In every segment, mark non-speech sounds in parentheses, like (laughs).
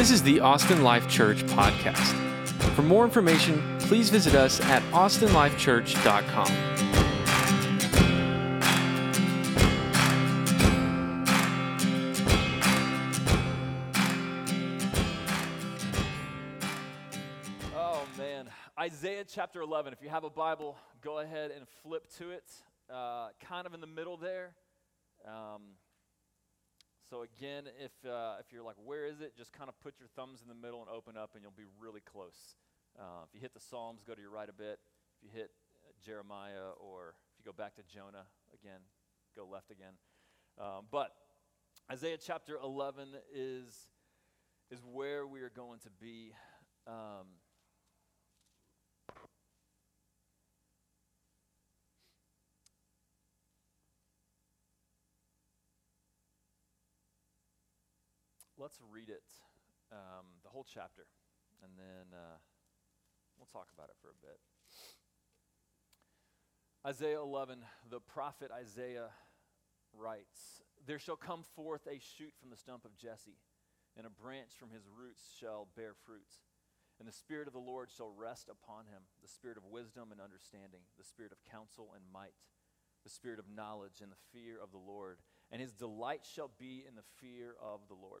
This is the Austin Life Church podcast. For more information, please visit us at austinlifechurch.com. Oh man, Isaiah chapter 11. If you have a Bible, go ahead and flip to it. Uh, kind of in the middle there. Um, so again, if uh, if you're like, where is it? Just kind of put your thumbs in the middle and open up, and you'll be really close. Uh, if you hit the Psalms, go to your right a bit. If you hit uh, Jeremiah, or if you go back to Jonah again, go left again. Um, but Isaiah chapter 11 is is where we are going to be. Um, let's read it, um, the whole chapter, and then uh, we'll talk about it for a bit. Isaiah 11, the prophet Isaiah writes, There shall come forth a shoot from the stump of Jesse, and a branch from his roots shall bear fruits. And the Spirit of the Lord shall rest upon him the Spirit of wisdom and understanding, the Spirit of counsel and might, the Spirit of knowledge and the fear of the Lord. And his delight shall be in the fear of the Lord.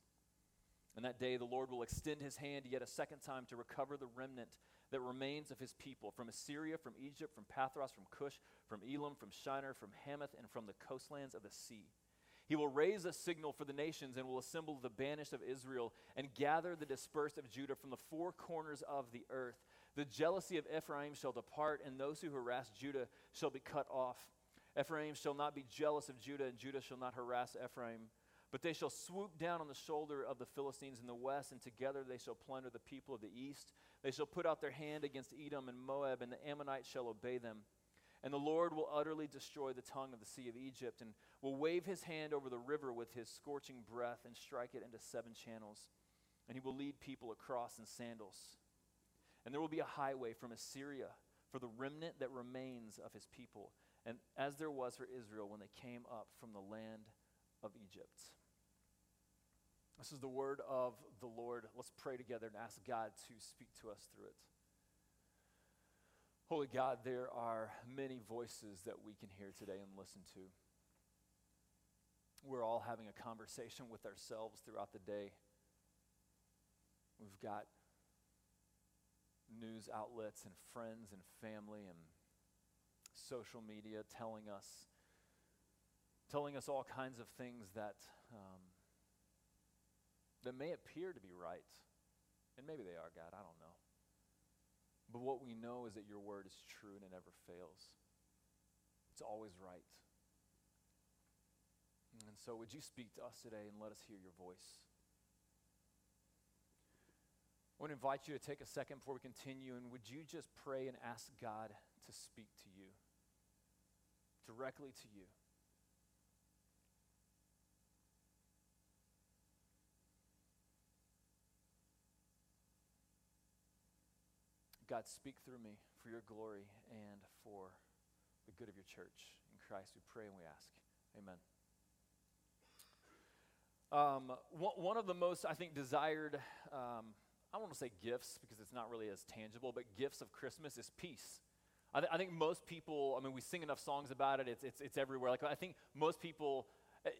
In that day, the Lord will extend his hand yet a second time to recover the remnant that remains of his people from Assyria, from Egypt, from Pathros, from Cush, from Elam, from Shinar, from Hamath, and from the coastlands of the sea. He will raise a signal for the nations and will assemble the banished of Israel and gather the dispersed of Judah from the four corners of the earth. The jealousy of Ephraim shall depart, and those who harass Judah shall be cut off. Ephraim shall not be jealous of Judah, and Judah shall not harass Ephraim. But they shall swoop down on the shoulder of the Philistines in the west, and together they shall plunder the people of the east. They shall put out their hand against Edom and Moab, and the Ammonites shall obey them. And the Lord will utterly destroy the tongue of the sea of Egypt, and will wave his hand over the river with his scorching breath, and strike it into seven channels. And he will lead people across in sandals. And there will be a highway from Assyria for the remnant that remains of his people, and as there was for Israel when they came up from the land of Egypt. This is the word of the Lord. Let's pray together and ask God to speak to us through it. Holy God, there are many voices that we can hear today and listen to. We're all having a conversation with ourselves throughout the day. We've got news outlets and friends and family and social media telling us telling us all kinds of things that um, that may appear to be right. And maybe they are, God, I don't know. But what we know is that your word is true and it never fails. It's always right. And so, would you speak to us today and let us hear your voice? I want to invite you to take a second before we continue, and would you just pray and ask God to speak to you, directly to you? God, speak through me for your glory and for the good of your church. In Christ we pray and we ask. Amen. Um, one, of the most, I think, desired, um, I don't want to say gifts because it's not really as tangible, but gifts of Christmas is peace. I, th- I think most people, I mean, we sing enough songs about it, it's, it's, it's everywhere. Like, I think most people,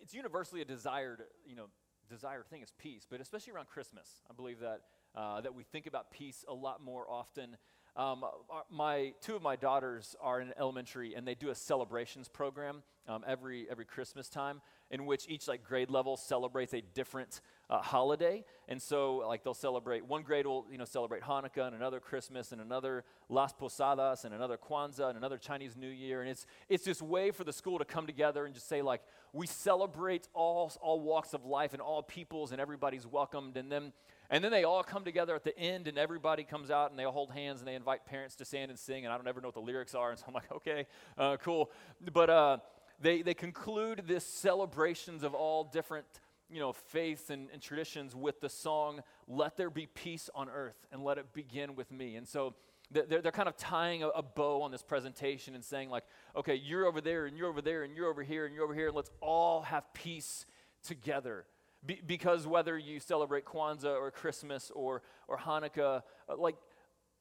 it's universally a desired, you know, desired thing is peace, but especially around Christmas, I believe that uh, that we think about peace a lot more often. Um, my two of my daughters are in elementary, and they do a celebrations program um, every every Christmas time, in which each like grade level celebrates a different uh, holiday. And so, like they'll celebrate one grade will you know celebrate Hanukkah, and another Christmas, and another Las Posadas, and another Kwanzaa, and another Chinese New Year. And it's it's this way for the school to come together and just say like we celebrate all all walks of life and all peoples, and everybody's welcomed. And then and then they all come together at the end, and everybody comes out and they all hold hands and they invite parents to stand and sing. And I don't ever know what the lyrics are, and so I'm like, (laughs) okay, uh, cool. But uh, they, they conclude this celebrations of all different you know, faiths and, and traditions with the song, Let There Be Peace on Earth, and let it begin with me. And so they're, they're kind of tying a, a, bow on this presentation and saying, like, okay, you're over there, and you're over there, and you're over here, and you're over here, and let's all have peace together. Be, because whether you celebrate Kwanzaa or Christmas or, or Hanukkah, uh, like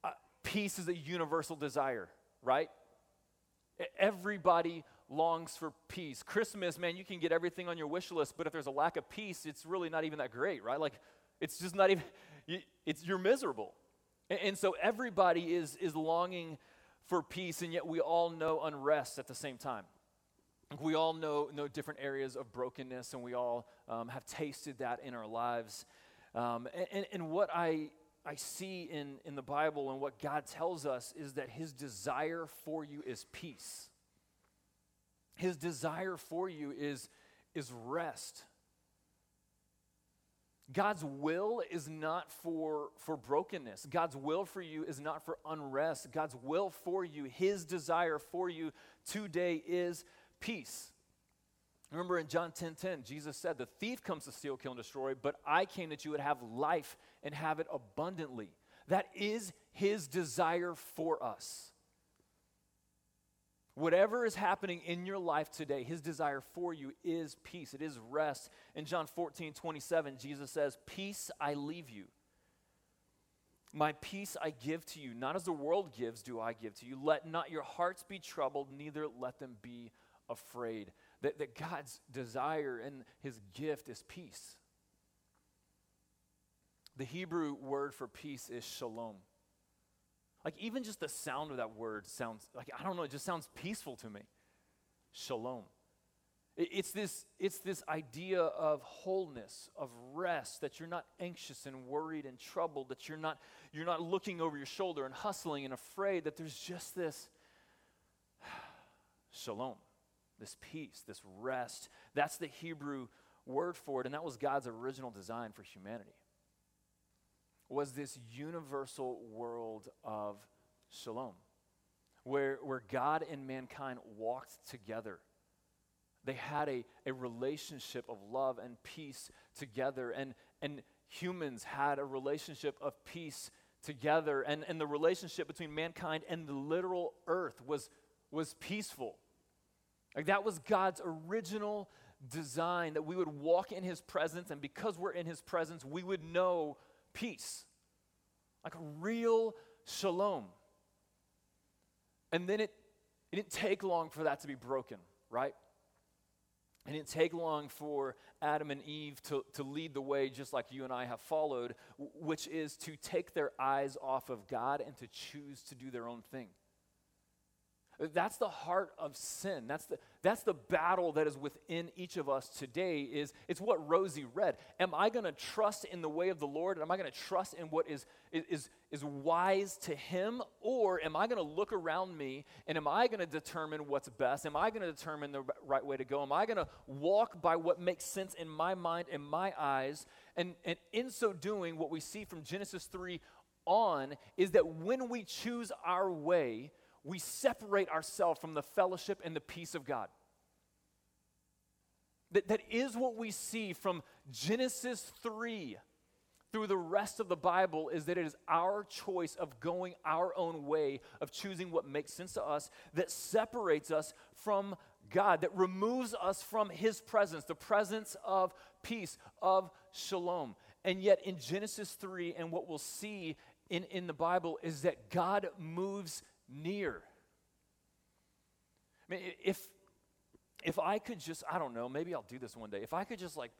uh, peace is a universal desire, right? Everybody longs for peace. Christmas, man, you can get everything on your wish list, but if there's a lack of peace, it's really not even that great, right? Like, it's just not even, it's, you're miserable. And, and so everybody is, is longing for peace, and yet we all know unrest at the same time. We all know, know different areas of brokenness, and we all um, have tasted that in our lives. Um, and, and what I, I see in, in the Bible and what God tells us is that His desire for you is peace. His desire for you is, is rest. God's will is not for, for brokenness. God's will for you is not for unrest. God's will for you, His desire for you today is peace. Remember in John 10 10, Jesus said, The thief comes to steal, kill, and destroy, but I came that you would have life and have it abundantly. That is his desire for us. Whatever is happening in your life today, his desire for you is peace, it is rest. In John 14 27, Jesus says, Peace I leave you. My peace I give to you, not as the world gives, do I give to you. Let not your hearts be troubled, neither let them be afraid. That, that God's desire and his gift is peace. The Hebrew word for peace is shalom. Like, even just the sound of that word sounds like, I don't know, it just sounds peaceful to me. Shalom. it's, this, it's this idea of wholeness, of rest, that you're not anxious and worried and troubled, that you're not, you're not looking over your shoulder and hustling and afraid, that there's just this (sighs) shalom this peace, this rest. That's the Hebrew word for it, and that was God's original design for humanity. Was this universal world of shalom, where, where God and mankind walked together. They had a, a relationship of love and peace together, and, and humans had a relationship of peace together, and, and the relationship between mankind and the literal earth was, was peaceful. Like that was God's original design that we would walk in his presence, and because we're in his presence, we would know peace. Like a real shalom. And then it, it didn't take long for that to be broken, right? It didn't take long for Adam and Eve to, to lead the way, just like you and I have followed, which is to take their eyes off of God and to choose to do their own thing. That's the heart of sin. That's the, that's the battle that is within each of us today is it's what Rosie read. Am I going to trust in the way of the Lord? Am I going to trust in what is, is, is wise to him? Or am I going to look around me and am I going to determine what's best? Am I going to determine the right way to go? Am I going to walk by what makes sense in my mind and my eyes? And, and in so doing, what we see from Genesis 3 on is that when we choose our way, we separate ourselves from the fellowship and the peace of God. That, that is what we see from Genesis 3 through the rest of the Bible is that it is our choice of going our own way, of choosing what makes sense to us, that separates us from God, that removes us from His presence, the presence of peace, of shalom. And yet in Genesis 3, and what we'll see in, in the Bible is that God moves near. I mean, if if I could just, I don't know, maybe I'll do this one day. If I could just like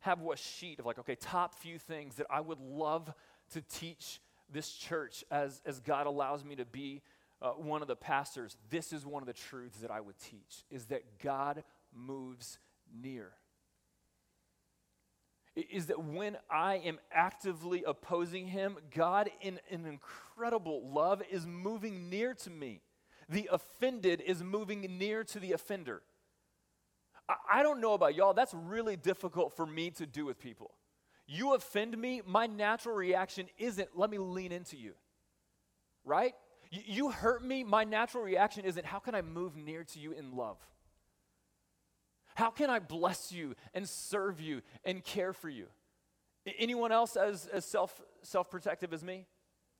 have a sheet of like, okay, top few things that I would love to teach this church as, as God allows me to be uh, one of the pastors, this is one of the truths that I would teach is that God moves near. Is that when I am actively opposing him, God, in an incredible love, is moving near to me. The offended is moving near to the offender. I, I don't know about y'all, that's really difficult for me to do with people. You offend me, my natural reaction isn't, let me lean into you. Right? You, you hurt me, my natural reaction isn't, how can I move near to you in love? How can I bless you and serve you and care for you? Anyone else as, as self, self-protective as me?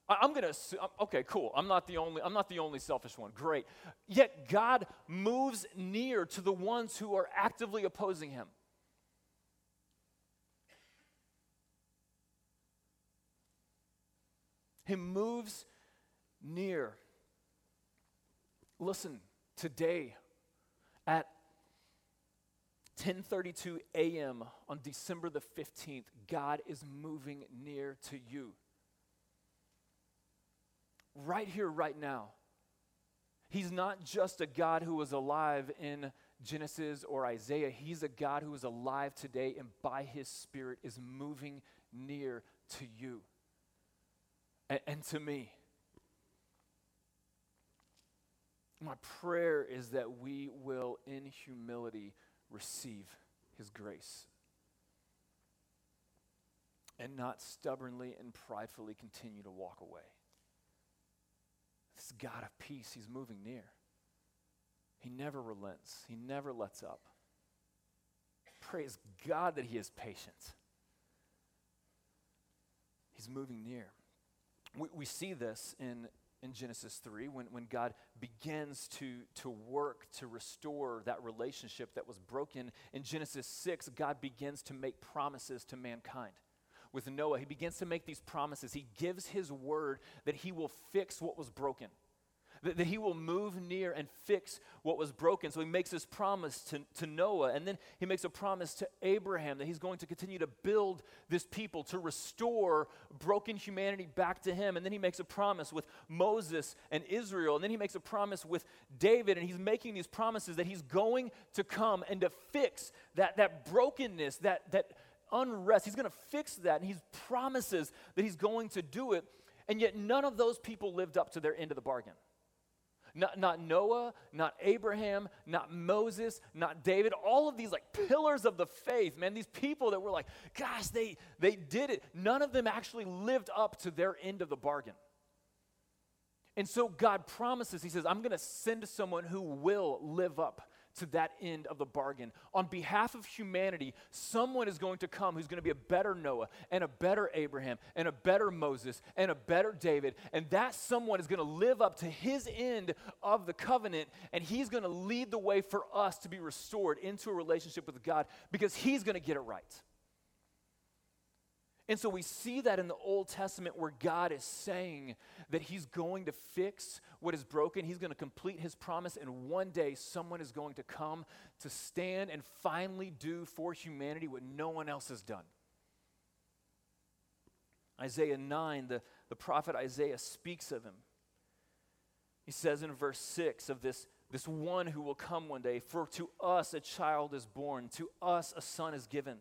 I, am gonna okay, cool. I'm not the only I'm not the only selfish one. Great. Yet God moves near to the ones who are actively opposing him. He moves near. Listen, today at 10:32 a.m. on December the 15th, God is moving near to you. Right here right now. He's not just a God who was alive in Genesis or Isaiah. He's a God who is alive today and by his spirit is moving near to you and, and to me. My prayer is that we will, in humility, receive His grace and not stubbornly and pridefully continue to walk away. This God of peace, He's moving near. He never relents, He never lets up. Praise God that He is patient. He's moving near. We, we see this in in Genesis 3 when, when God begins to, to work to restore that relationship that was broken. In Genesis 6, God begins to make promises to mankind. With Noah, he begins to make these promises. He gives his word that he will fix what was broken that, that he will move near and fix what was broken. So he makes this promise to, to Noah, and then he makes a promise to Abraham that he's going to continue to build this people, to restore broken humanity back to him. And then he makes a promise with Moses and Israel, and then he makes a promise with David, and he's making these promises that he's going to come and to fix that, that brokenness, that, that unrest. He's going to fix that, and he promises that he's going to do it. And yet, none of those people lived up to their end of the bargain. Not, not Noah, not Abraham, not Moses, not David. All of these like pillars of the faith, man, these people that were like, gosh, they, they did it. None of them actually lived up to their end of the bargain. And so God promises, He says, I'm going to send someone who will live up to that end of the bargain. On behalf of humanity, someone is going to come who's going to be a better Noah and a better Abraham and a better Moses and a better David. And that someone is going to live up to his end of the covenant and he's going to lead the way for us to be restored into a relationship with God because he's going to get it right. And so we see that in the Old Testament where God is saying that He's going to fix what is broken. He's going to complete His promise, and one day someone is going to come to stand and finally do for humanity what no one else has done. Isaiah 9, the, the prophet Isaiah speaks of him. He says in verse 6 of this, this one who will come one day, For to us a child is born, to us a son is given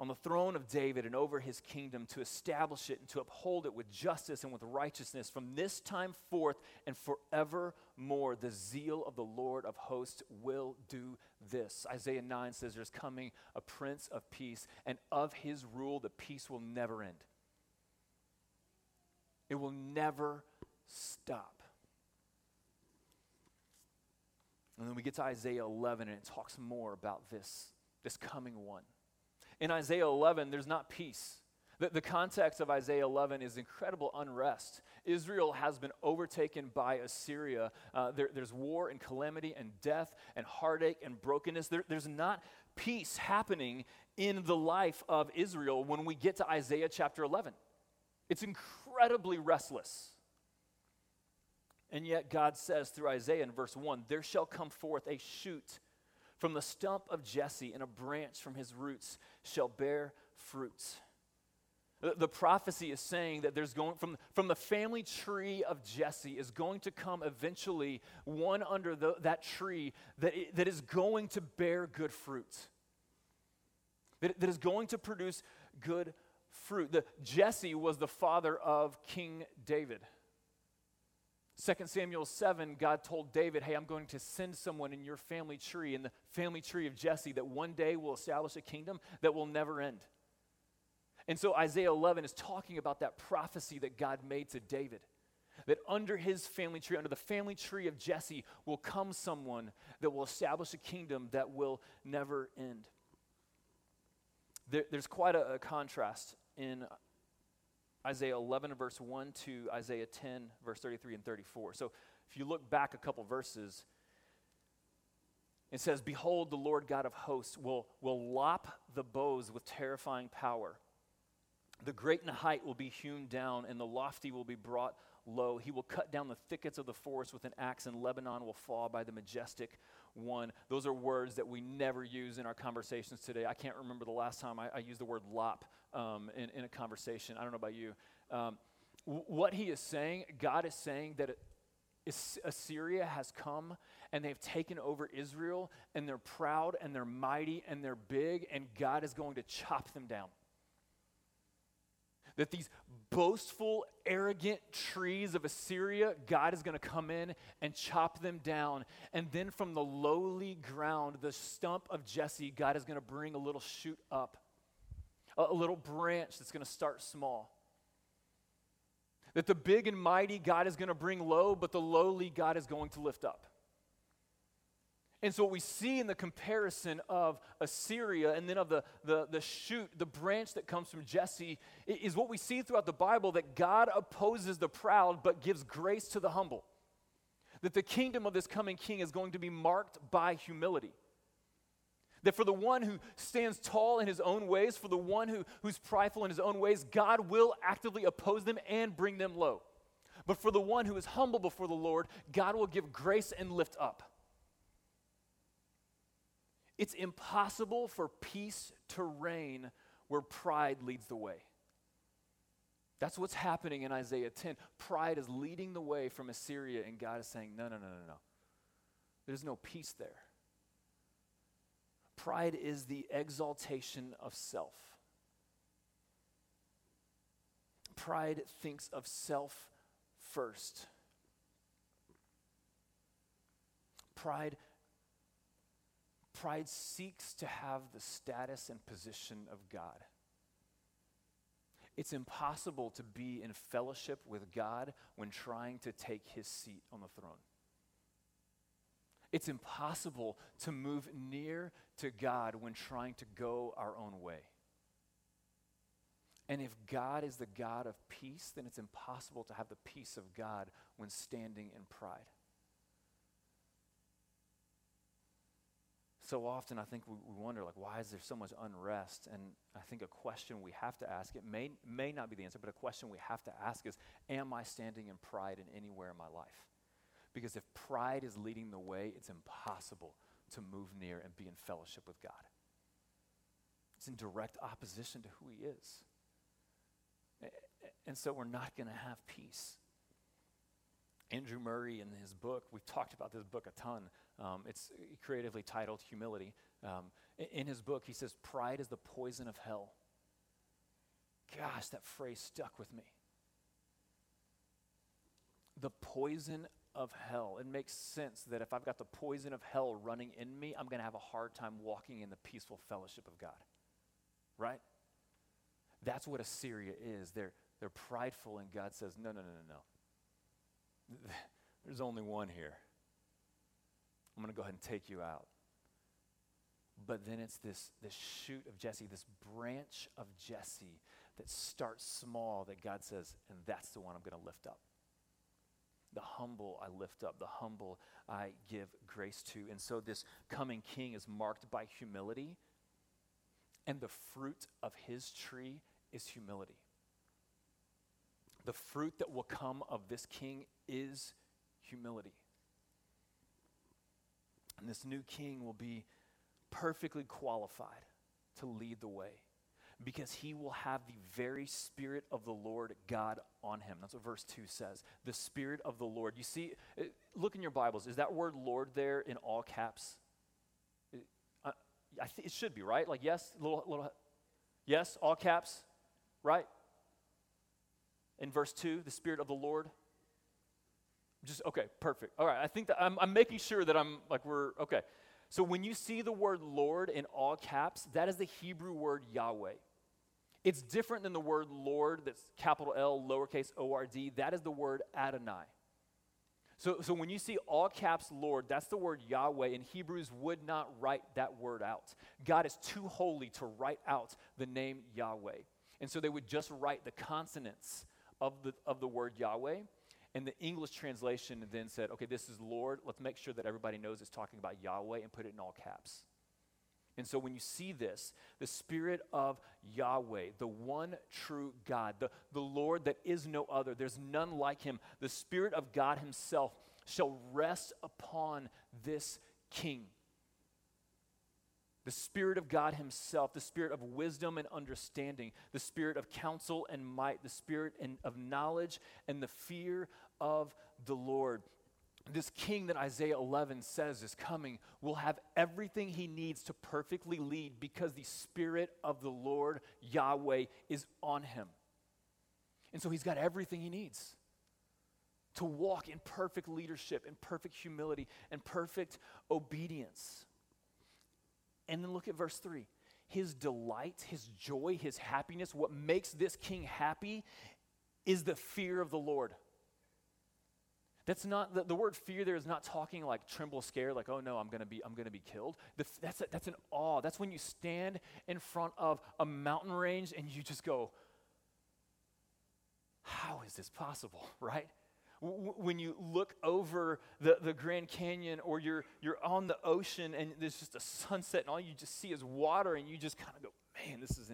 on the throne of David and over his kingdom to establish it and to uphold it with justice and with righteousness from this time forth and forevermore. The zeal of the Lord of hosts will do this. Isaiah 9 says there's coming a prince of peace, and of his rule the peace will never end. It will never stop. And then we get to Isaiah 11 and it talks more about this, this coming one. In Isaiah 11, there's not peace. The, the context of Isaiah 11 is incredible unrest. Israel has been overtaken by Assyria. Uh, there, there's war and calamity and death and heartache and brokenness. There, there's not peace happening in the life of Israel when we get to Isaiah chapter 11. It's incredibly restless. And yet, God says through Isaiah in verse 1 There shall come forth a shoot from the stump of Jesse, and a branch from his roots shall bear fruits. The, prophecy is saying that there's going from, from the family tree of Jesse is going to come eventually one under the, that tree that, that is going to bear good fruit, that, that is going to produce good fruit. The, Jesse was the father of King David. 2 Samuel 7, God told David, Hey, I'm going to send someone in your family tree, in the family tree of Jesse, that one day will establish a kingdom that will never end. And so Isaiah 11 is talking about that prophecy that God made to David. That under his family tree, under the family tree of Jesse, will come someone that will establish a kingdom that will never end. There, there's quite a, a contrast in Isaiah 11, verse 1 to Isaiah 10, verse 33 and 34. So if you look back a couple verses, it says, Behold, the Lord God of hosts will, will lop the boughs with terrifying power. The great and height will be hewn down, and the lofty will be brought low. He will cut down the thickets of the forest with an axe, and Lebanon will fall by the majestic one. Those are words that we never use in our conversations today. I can't remember the last time I, I used the word lop um, in, in, a conversation. I don't know about you. Um, w- what he is saying, God is saying that Assyria has come and they've taken over Israel, and they're proud and they're mighty and they're big, and God is going to chop them down that these boastful, arrogant trees of Assyria, God is going to come in and chop them down. And then from the lowly ground, the stump of Jesse, God is going to bring a little shoot up, a, little branch that's going to start small. That the big and mighty God is going to bring low, but the lowly God is going to lift up. And so, what we see in the comparison of Assyria and then of the, the, the shoot, the branch that comes from Jesse, is what we see throughout the Bible that God opposes the proud but gives grace to the humble. That the kingdom of this coming king is going to be marked by humility. That for the one who stands tall in his own ways, for the one who, who's prideful in his own ways, God will actively oppose them and bring them low. But for the one who is humble before the Lord, God will give grace and lift up. It's impossible for peace to reign where pride leads the way. That's what's happening in Isaiah 10. Pride is leading the way from Assyria, and God is saying, no, no, no, no, no. There's no peace there. Pride is the exaltation of self. Pride thinks of self first. Pride Pride seeks to have the status and position of God. It's impossible to be in fellowship with God when trying to take his seat on the throne. It's impossible to move near to God when trying to go our own way. And if God is the God of peace, then it's impossible to have the peace of God when standing in pride. So often I think we, we, wonder, like, why is there so much unrest? And I think a question we have to ask, it may, may not be the answer, but a question we have to ask is, am I standing in pride in anywhere in my life? Because if pride is leading the way, it's impossible to move near and be in fellowship with God. It's in direct opposition to who He is. And so we're not going to have peace. Andrew Murray, in his book, we've talked about this book a ton. Um, it's creatively titled Humility. Um, in his book, he says, Pride is the poison of hell. Gosh, that phrase stuck with me. The poison of hell. It makes sense that if I've got the poison of hell running in me, I'm going to have a hard time walking in the peaceful fellowship of God. Right? That's what Assyria is. They're, they're prideful, and God says, No, no, no, no, no. There's only one here. I'm going to go ahead and take you out. But then it's this, this shoot of Jesse, this branch of Jesse that starts small that God says, and that's the one I'm going to lift up. The humble I lift up, the humble I give grace to. And so this coming king is marked by humility, and the fruit of his tree is humility. The fruit that will come of this king is humility. And this new king will be perfectly qualified to lead the way because he will have the very Spirit of the Lord God on him. That's what verse 2 says. The Spirit of the Lord. You see, look in your Bibles. Is that word Lord there in all caps? Uh, I think it should be, right? Like, yes, little, little, yes, all caps, right? In verse 2, the Spirit of the Lord. Just, okay, perfect. All right, I think that I'm, I'm making sure that I'm, like, we're, okay. So when you see the word Lord in all caps, that is the Hebrew word Yahweh. It's different than the word Lord, that's capital L, lowercase O R D. That is the word Adonai. So, so when you see all caps Lord, that's the word Yahweh, and Hebrews would not write that word out. God is too holy to write out the name Yahweh. And so they would just write the consonants of the, of the word Yahweh, and the English translation then said, okay, this is Lord. Let's make sure that everybody knows it's talking about Yahweh and put it in all caps. And so when you see this, the Spirit of Yahweh, the one true God, the, the Lord that is no other, there's none like him, the Spirit of God Himself shall rest upon this king. The Spirit of God Himself, the Spirit of wisdom and understanding, the Spirit of counsel and might, the Spirit of knowledge and the fear of the Lord. This king that Isaiah 11 says is coming will have everything he needs to perfectly lead because the Spirit of the Lord, Yahweh, is on him. And so he's got everything he needs to walk in perfect leadership, in perfect humility, and perfect obedience. And then look at verse 3. His delight, his joy, his happiness, what makes this king happy is the fear of the Lord. That's not the, the word fear there is not talking like tremble, scared, like, oh no, I'm gonna be, I'm gonna be killed. The, that's, a, that's an awe. That's when you stand in front of a mountain range and you just go, how is this possible, (laughs) right? When you look over the, the Grand Canyon or you're, you're on the ocean and there's just a sunset and all you just see is water and you just kind of go, man, this is,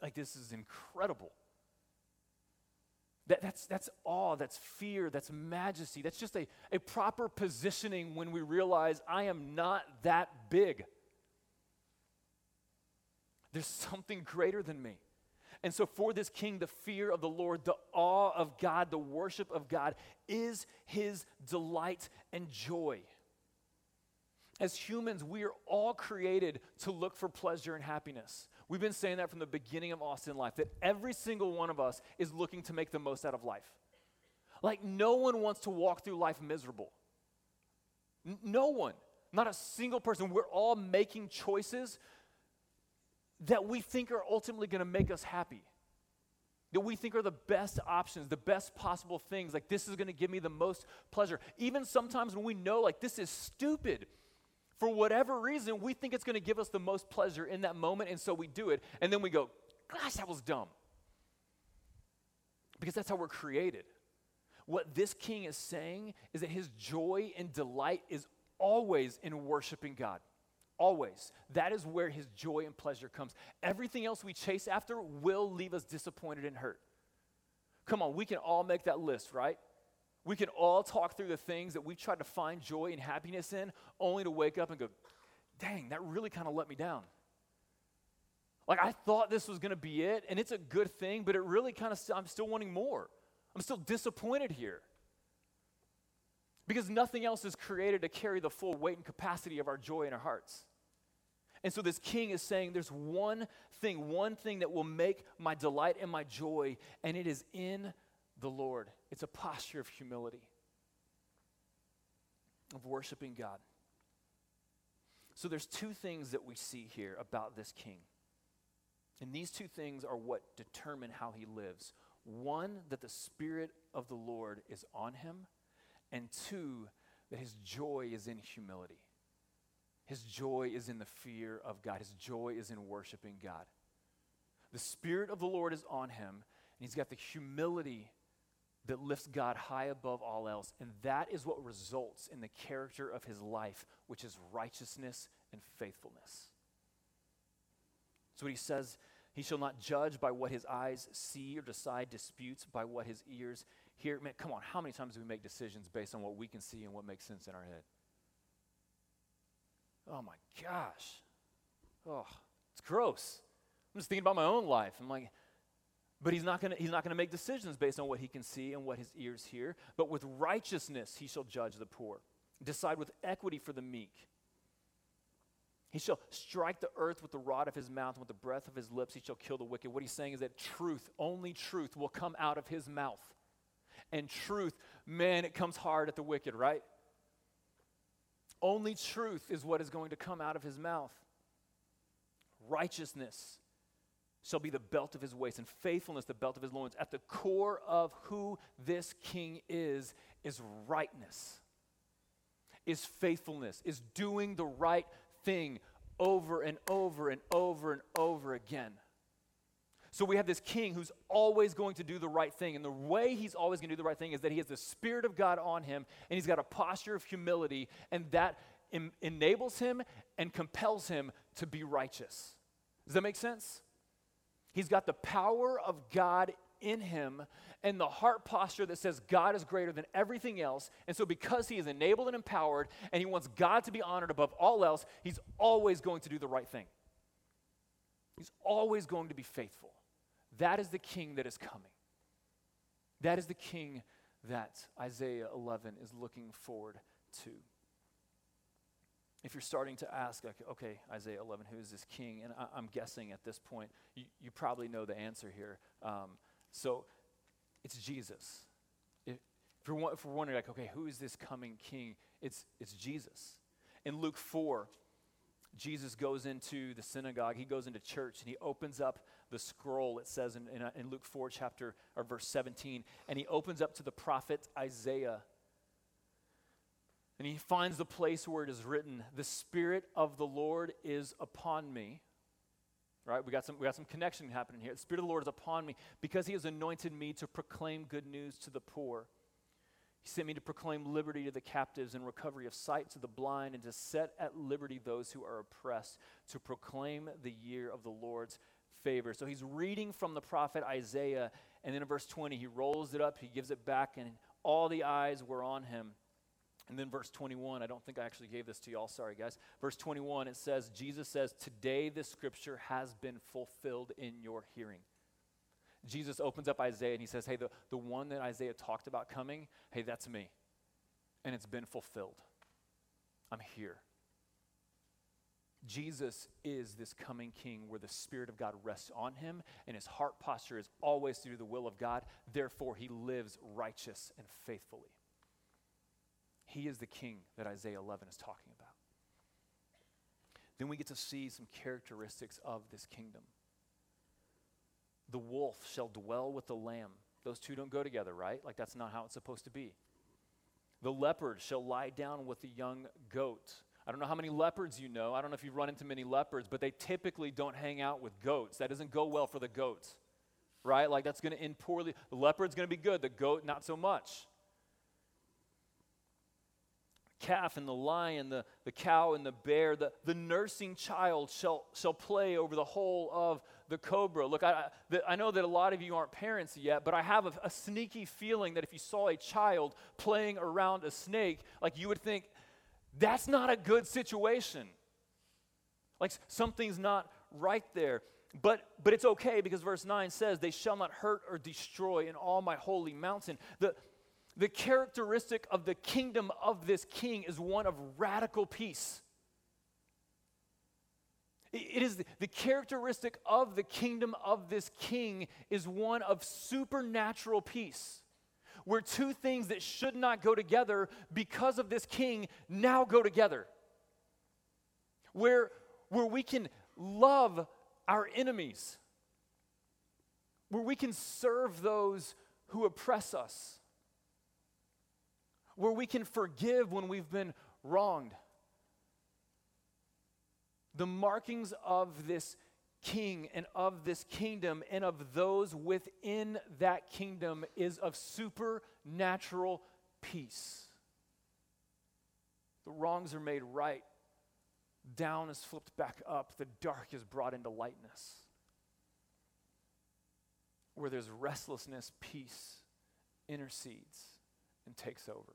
like, this is incredible. That, that's, that's awe, that's fear, that's majesty. That's just a, a proper positioning when we realize I am not that big. There's something greater than me. And so, for this king, the fear of the Lord, the awe of God, the worship of God is his delight and joy. As humans, we are all created to look for pleasure and happiness. We've been saying that from the beginning of Austin Life, that every single one of us is looking to make the most out of life. Like, no one wants to walk through life miserable. N- no one, not a single person. We're all making choices that we think are ultimately going to make us happy. That we think are the best options, the best possible things. Like, this is going to give me the most pleasure. Even sometimes when we know, like, this is stupid, for whatever reason, we think it's going to give us the most pleasure in that moment, and so we do it. And then we go, gosh, that was dumb. Because that's how we're created. What this king is saying is that his joy and delight is always in worshiping God. Always. That is where his joy and pleasure comes. Everything else we chase after will leave us disappointed and hurt. Come on, we can all make that list, right? We can all talk through the things that we've tried to find joy and happiness in, only to wake up and go, dang, that really kind of let me down. Like, I thought this was going to be it, and it's a good thing, but it really kind of, st- I'm still wanting more. I'm still disappointed here. Because nothing else is created to carry the full weight and capacity of our joy in our hearts. And so this king is saying there's one thing, one thing that will make my delight and my joy, and it is in the Lord. It's a posture of humility, of worshiping God. So there's two things that we see here about this king. And these two things are what determine how he lives. One, that the Spirit of the Lord is on him, and two, that his joy is in humility. His joy is in the fear of God, his joy is in worshiping God. The Spirit of the Lord is on him, and he's got the humility that lifts God high above all else. And that is what results in the character of his life, which is righteousness and faithfulness. So what he says, he shall not judge by what his eyes see or decide disputes by what his ears hear. Man, come on, how many times do we make decisions based on what we can see and what makes sense in our head? Oh my gosh. Oh, it's gross. I'm just thinking about my own life. I'm like, but he's not to he's not to make decisions based on what he can see and what his ears hear, but with righteousness he shall judge the poor. Decide with equity for the meek. He shall strike the earth with the rod of his mouth, and with the breath of his lips he shall kill the wicked. What he's saying is that truth, only truth, will come out of his mouth. And truth, man, it comes hard at the wicked, right? Only truth is what is going to come out of his mouth. Righteousness shall be the belt of his waist, and faithfulness the belt of his loins. At the core of who this king is, is rightness, is faithfulness, is doing the right thing over and over and over and over again. So we have this king who's always going to do the right thing. And the way he's always going to do the right thing is that he has the Spirit of God on him, and he's got a posture of humility, and that em- enables him and compels him to be righteous. Does that make sense? He's got the power of God in him and the heart posture that says God is greater than everything else. And so, because he is enabled and empowered and he wants God to be honored above all else, he's always going to do the right thing. He's always going to be faithful. That is the king that is coming. That is the king that Isaiah 11 is looking forward to. If you're starting to ask, okay, Isaiah 11, who is this king? And I, am guessing at this point, you, you, probably know the answer here. Um, so it's Jesus. If, if, you're, if we're wondering, like, okay, who is this coming king? It's, it's Jesus. In Luke 4, Jesus goes into the synagogue, he goes into church, and he opens up the scroll, it says in, in, uh, in, Luke 4, chapter or verse 17, and he opens up to the prophet Isaiah. And he finds the place where it is written, The Spirit of the Lord is upon me. Right? We got some we got some connection happening here. The Spirit of the Lord is upon me because he has anointed me to proclaim good news to the poor. He sent me to proclaim liberty to the captives and recovery of sight to the blind and to set at liberty those who are oppressed, to proclaim the year of the Lord's favor. So he's reading from the prophet Isaiah, and then in verse 20, he rolls it up, he gives it back, and all the eyes were on him. And then verse 21, I don't think I actually gave this to y'all, sorry guys. Verse 21, it says, Jesus says, Today this scripture has been fulfilled in your hearing. Jesus opens up Isaiah and he says, Hey, the, the one that Isaiah talked about coming, hey, that's me. And it's been fulfilled. I'm here. Jesus is this coming king where the Spirit of God rests on him and his heart posture is always through the will of God. Therefore, he lives righteous and faithfully. He is the king that Isaiah 11 is talking about. Then we get to see some characteristics of this kingdom. The wolf shall dwell with the lamb. Those two don't go together, right? Like that's not how it's supposed to be. The leopard shall lie down with the young goat. I don't know how many leopards you know. I don't know if you've run into many leopards, but they typically don't hang out with goats. That doesn't go well for the goats, right? Like that's going to end poorly. The leopard's going to be good, the goat, not so much. Calf and the lion, the, the cow and the bear, the, the nursing child shall, shall play over the hole of the cobra. Look, I, I know that a lot of you aren't parents yet, but I have a, a sneaky feeling that if you saw a child playing around a snake, like you would think, that's not a good situation. Like something's not right there. But, but it's okay because verse 9 says, They shall not hurt or destroy in all my holy mountain. The, the characteristic of the kingdom of this king is one of radical peace. It is the, the characteristic of the kingdom of this king is one of supernatural peace where two things that should not go together because of this king now go together. Where, where we can love our enemies, where we can serve those who oppress us, where we can forgive when we've been wronged. The markings of this king and of this kingdom and of those within that kingdom is of supernatural peace. The wrongs are made right. Down is flipped back up. The dark is brought into lightness. Where there's restlessness, peace intercedes and takes over.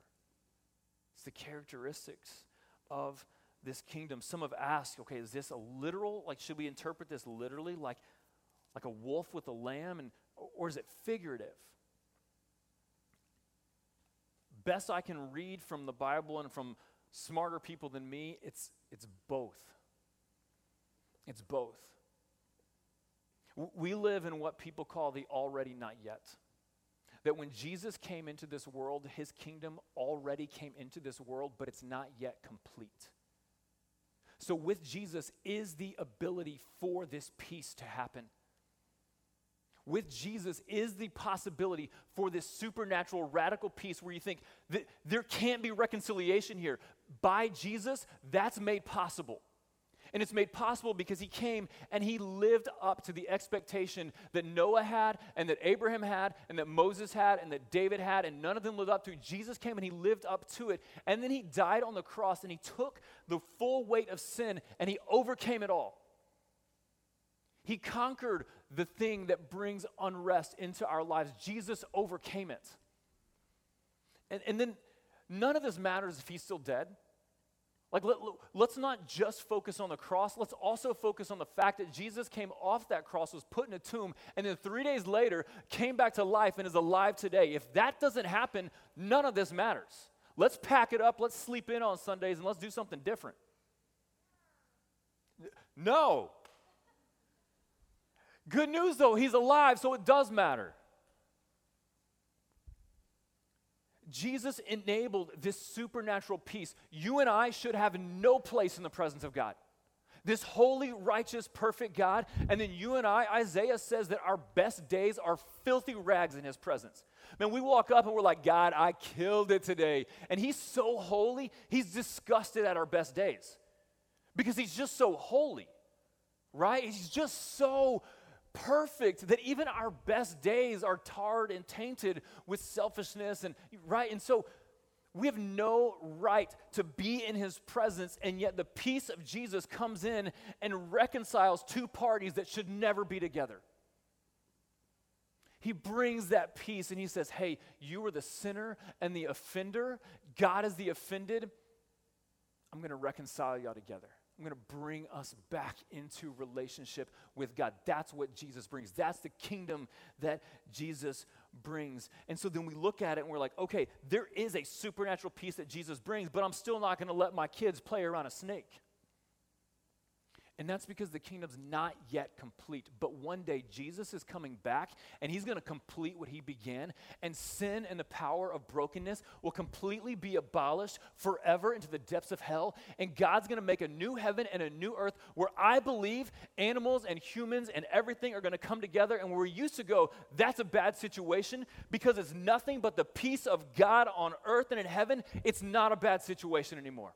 It's the characteristics of this kingdom. Some have asked, okay, is this a literal, like, should we interpret this literally, like, like a wolf with a lamb, and, or is it figurative? Best I can read from the Bible and from smarter people than me, it's, it's both. It's both. We live in what people call the already not yet. That when Jesus came into this world, his kingdom already came into this world, but it's not yet complete. So, with Jesus is the ability for this peace to happen. With Jesus is the possibility for this supernatural, radical peace where you think that there can't be reconciliation here. By Jesus, that's made possible. And it's made possible because he came and he lived up to the expectation that Noah had and that Abraham had and that Moses had and that David had, and none of them lived up to. Jesus came and he lived up to it. And then he died on the cross and he took the full weight of sin and he overcame it all. He conquered the thing that brings unrest into our lives. Jesus overcame it. And, and then none of this matters if he's still dead. Like, let, let's not just focus on the cross. Let's also focus on the fact that Jesus came off that cross, was put in a tomb, and then three days later came back to life and is alive today. If that doesn't happen, none of this matters. Let's pack it up, let's sleep in on Sundays, and let's do something different. No. Good news, though, he's alive, so it does matter. Jesus enabled this supernatural peace. You and I should have no place in the presence of God. This holy, righteous, perfect God. And then you and I, Isaiah says that our best days are filthy rags in his presence. Man, we walk up and we're like, God, I killed it today. And he's so holy, he's disgusted at our best days because he's just so holy, right? He's just so perfect that even our best days are tarred and tainted with selfishness and right? And so we have no right to be in his presence and yet the peace of Jesus comes in and reconciles two parties that should never be together. He brings that peace and he says hey you were the sinner and the offender. God is the offended. I'm going to reconcile y'all together I'm going to bring us back into relationship with God. That's what Jesus brings. That's the kingdom that Jesus brings. And so then we look at it and we're like, okay, there is a supernatural peace that Jesus brings, but I'm still not going to let my kids play around a snake. And that's because the kingdom's not yet complete. But one day, Jesus is coming back and he's going to complete what he began. And sin and the power of brokenness will completely be abolished forever into the depths of hell. And God's going to make a new heaven and a new earth where I believe animals and humans and everything are going to come together. And where we used to go, that's a bad situation because it's nothing but the peace of God on earth and in heaven. It's not a bad situation anymore.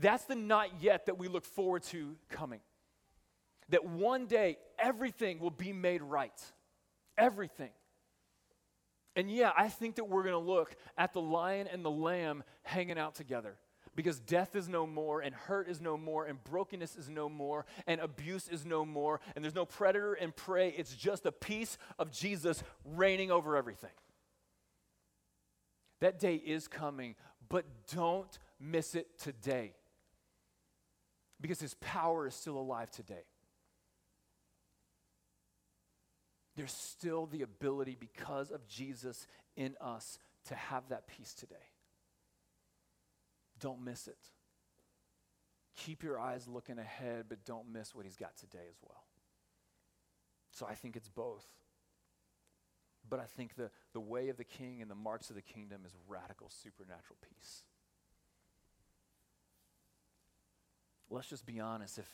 That's the not yet that we look forward to coming. That one day everything will be made right. Everything. And yeah, I think that we're going to look at the lion and the lamb hanging out together because death is no more, and hurt is no more, and brokenness is no more, and abuse is no more, and there's no predator and prey. It's just a peace of Jesus reigning over everything. That day is coming, but don't miss it today because his power is still alive today. There's still the ability, because of Jesus in us, to have that peace today. Don't miss it. Keep your eyes looking ahead, but don't miss what he's got today as well. So I think it's both. But I think the, the way of the king and the marks of the kingdom is radical supernatural peace. Let's just be honest if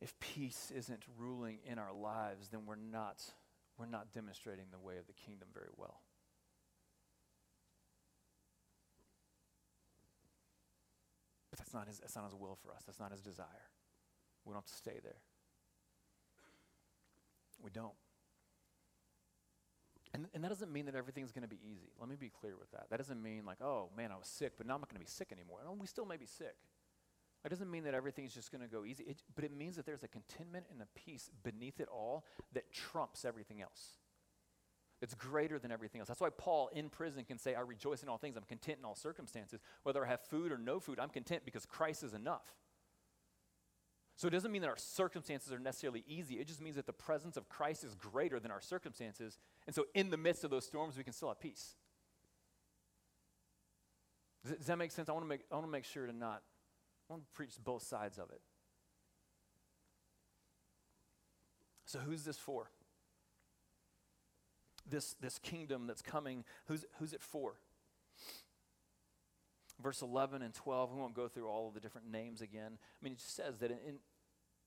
if peace isn't ruling in our lives then we're not we're not demonstrating the way of the kingdom very well but that's not his that's not his will for us that's not his desire we don't have to stay there We don't. And, and that doesn't mean that everything's going to be easy. Let me be clear with that. That doesn't mean like, oh man, I was sick, but now I'm not going to be sick anymore. No, we still may be sick. It doesn't mean that everything's just going to go easy, it, but it means that there's a contentment and a peace beneath it all that trumps everything else. It's greater than everything else. That's why Paul in prison can say, I rejoice in all things. I'm content in all circumstances. Whether I have food or no food, I'm content because Christ is enough. So it doesn't mean that our circumstances are necessarily easy. It just means that the presence of Christ is greater than our circumstances. And so in the midst of those storms, we can still have peace. Does, does that make sense? I want to make, I want to make sure to not, I want to preach both sides of it. So who's this for? This, this kingdom that's coming, who's, who's it for? verse 11 and 12. We won't go through all of the different names again. I mean, it just says that in,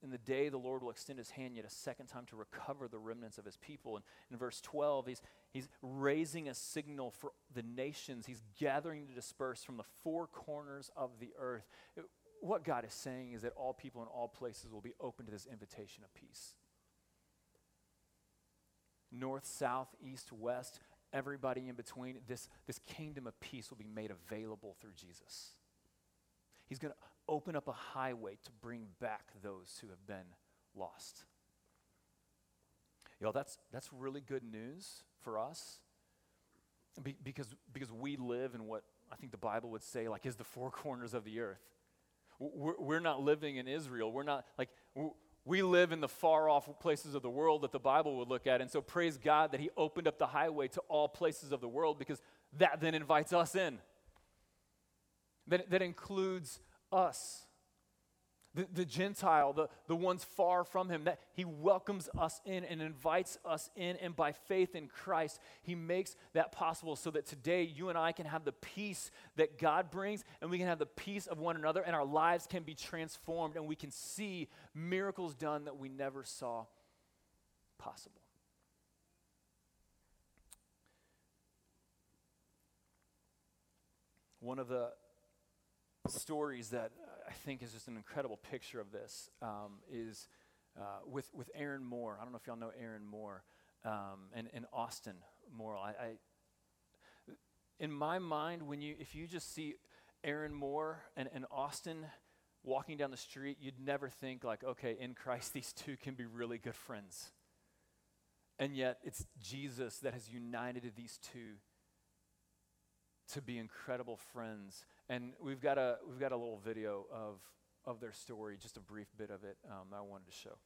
in the day the Lord will extend his hand yet a second time to recover the remnants of his people. And in verse 12, he's, he's raising a signal for the nations. He's gathering to disperse from the four corners of the earth. It, what God is saying is that all people in all places will be open to this invitation of peace. North, south, east, west, everybody in between, this, this kingdom of peace will be made available through Jesus. He's going to open up a highway to bring back those who have been lost. You know, that's, that's really good news for us Be, because, because we live in what I think the Bible would say, like, is the four (laughs) corners of the earth. We're, not living in Israel. We're not, like, we live in the far off places of the world that the Bible would look at. And so praise God that He opened up the highway to all places of the world because that then invites us in. That, that includes us. The, the Gentile, the, the ones far from him, that he welcomes us in and invites us in. And by faith in Christ, he makes that possible so that today you and I can have the peace that God brings and we can have the peace of one another and our lives can be transformed and we can see miracles done that we never saw possible. One of the stories that I think is just an incredible picture of this um, is uh, with, with Aaron Moore. I don't know if y'all know Aaron Moore um, and, and Austin Moore. I, I, in my mind, when you, if you just see Aaron Moore and, and Austin walking down the street, you'd never think like, okay, in Christ, (laughs) these two can be really good friends. And yet, it's Jesus that has united these two to be incredible friends. And we've got a, we've got a little video of, of their story, just a brief bit of it um, I wanted to show.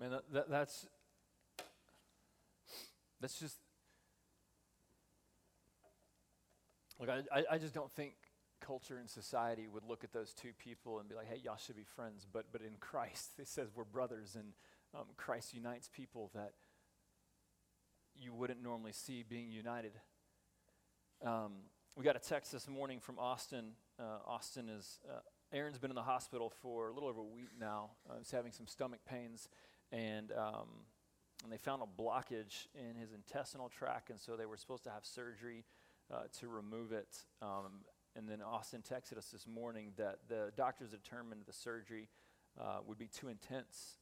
Man, that, that, that's that's just like I, I just don't think culture and society would look at those two people and be like, hey, y'all should be friends. But but in (laughs) Christ, it says we're brothers, and um, Christ unites people that you wouldn't normally see being united. Um, we got a text this morning from Austin. Uh, Austin is uh, Aaron's been in the hospital for a little over a week now. Uh, he's having some stomach pains, and um, and they found a blockage in his intestinal tract, and so they were supposed to have surgery uh, to remove it. Um, and then Austin texted us this morning that the doctors determined the surgery uh, would be too intense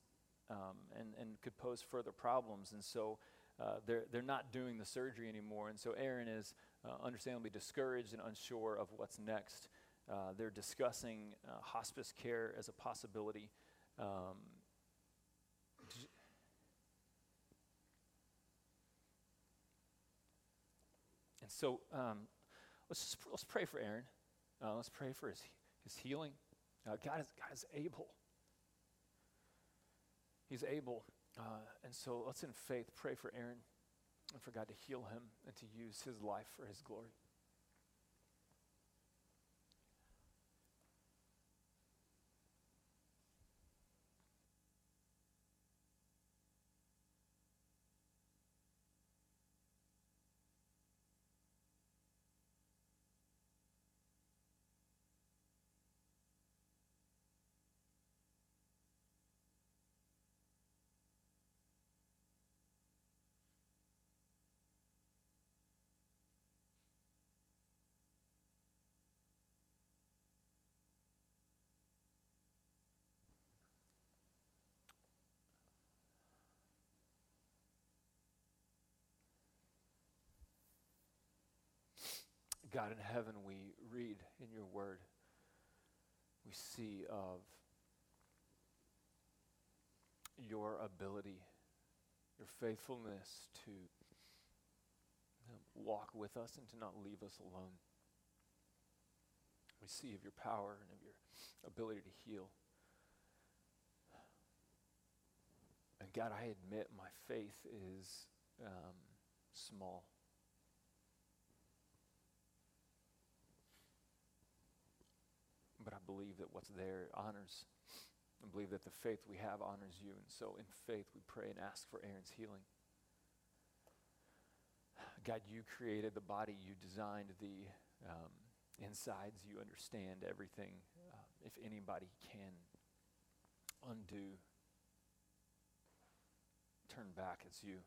um, and, and could pose further problems. And so uh, they're, they're not doing the surgery anymore. And so Aaron is uh, understandably discouraged and unsure of what's next. Uh, they're discussing uh, hospice care as a possibility. Um, And so um, let's, just, let's pray for Aaron. Uh, let's pray for his, his healing. Uh, God, is, God is able. He's able. Uh, and so let's, in faith, pray for Aaron and for God to heal him and to use his life for his glory. God in heaven, we read in your word, we see of your ability, your faithfulness to walk with us and to not leave us alone. We see of your power and of your ability to heal. And God, I admit my faith is um, small. but I believe that what's there honors. and believe that the faith we have honors you. And so in faith, we pray and ask for Aaron's healing. God, you created the body, you designed the um, insides, you understand everything. Uh, if anybody can undo, turn back, it's you.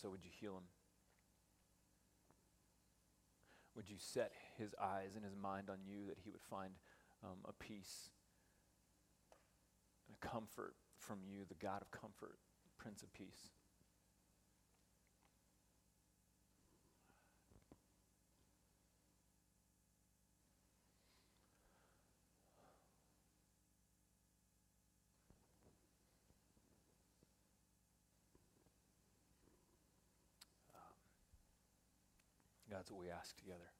So would you heal him? Would you set his eyes and his mind on you that he would find um, a peace and a comfort from you, the God of comfort, Prince of Peace? That's what we ask together.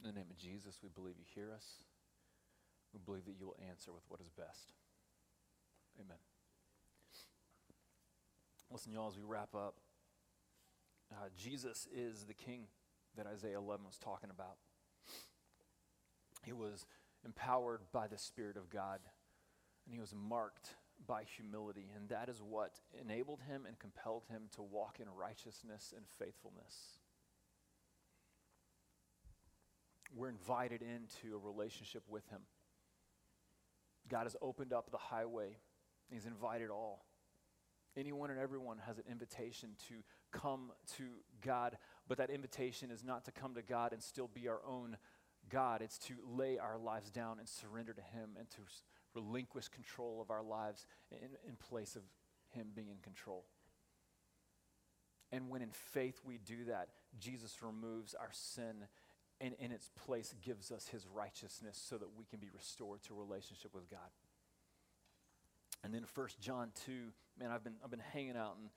In the name of Jesus, we believe you hear us. We believe that you will answer with what is best. Amen. Listen, y'all, as we wrap up, uh, Jesus is the king that Isaiah 11 was talking about. He was empowered by the Spirit of God, and he was marked by humility, and that is what enabled him and compelled him to walk in righteousness and faithfulness. We're invited into a relationship with him. God has opened up the highway, He's invited all. Anyone and everyone has an invitation to come to God, but that invitation is not to come to God and still be our own God. It's to lay our lives down and surrender to Him and to relinquish control of our lives in, in place of Him being in control. And when in faith we do that, Jesus removes our sin and in its place gives us His righteousness so that we can be restored to relationship with God. And then 1 John 2, man, I've been, I've been hanging out in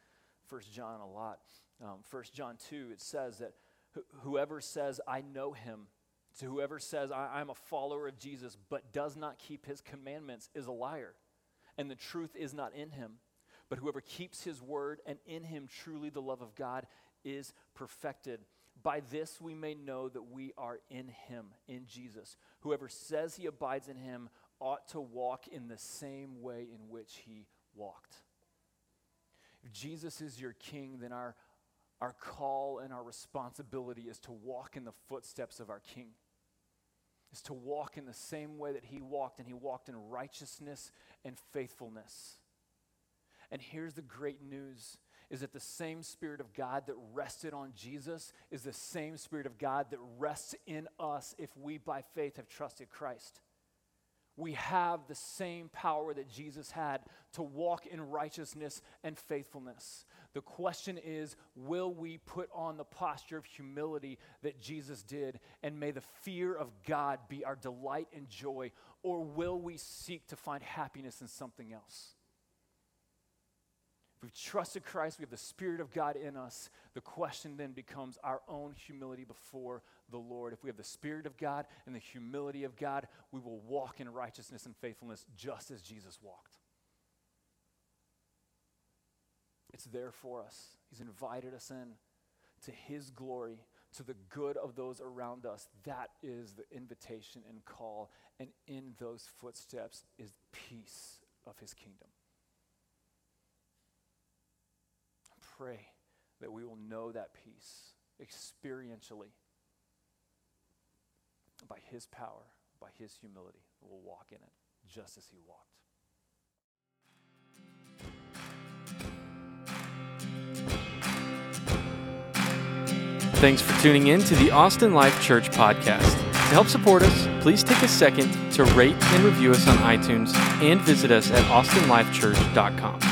1 John a lot. Um, 1 John 2, it says that wh- whoever says, I know him, To whoever says, I, am a follower of Jesus, but does not keep his commandments, is a liar, and the truth is not in him. But whoever keeps his word, and in him truly the love of God is perfected. By this we may know that we are in him, in Jesus. Whoever says he abides in him ought to walk in the same way in which he walked. If Jesus is your king, then our, our call and our responsibility is to walk in the footsteps of our king is to walk in the same way that he walked, and he walked in righteousness and faithfulness. And here's the great news is that the same Spirit of God that rested on Jesus is the same Spirit of God that rests in us if we by faith have trusted Christ. We have the same power that Jesus had to walk in righteousness and faithfulness. The question is will we put on the posture of humility that Jesus did, and may the fear of God be our delight and joy, or will we seek to find happiness in something else? If we've trusted Christ, we have the Spirit of God in us. The question then becomes our own humility before the Lord. If we have the Spirit of God and the humility of God, we will walk in righteousness and faithfulness just as Jesus walked. It's there for us. He's invited us in to His glory, to the good of those around us. That is the invitation and call. And in those footsteps is peace of His kingdom. Pray that we will know that peace experientially by His power, by His humility. We'll walk in it just as He walked. Thanks for tuning in to the Austin Life Church podcast. To help support us, please take a second to rate and review us on iTunes and visit us at austinlifechurch.com.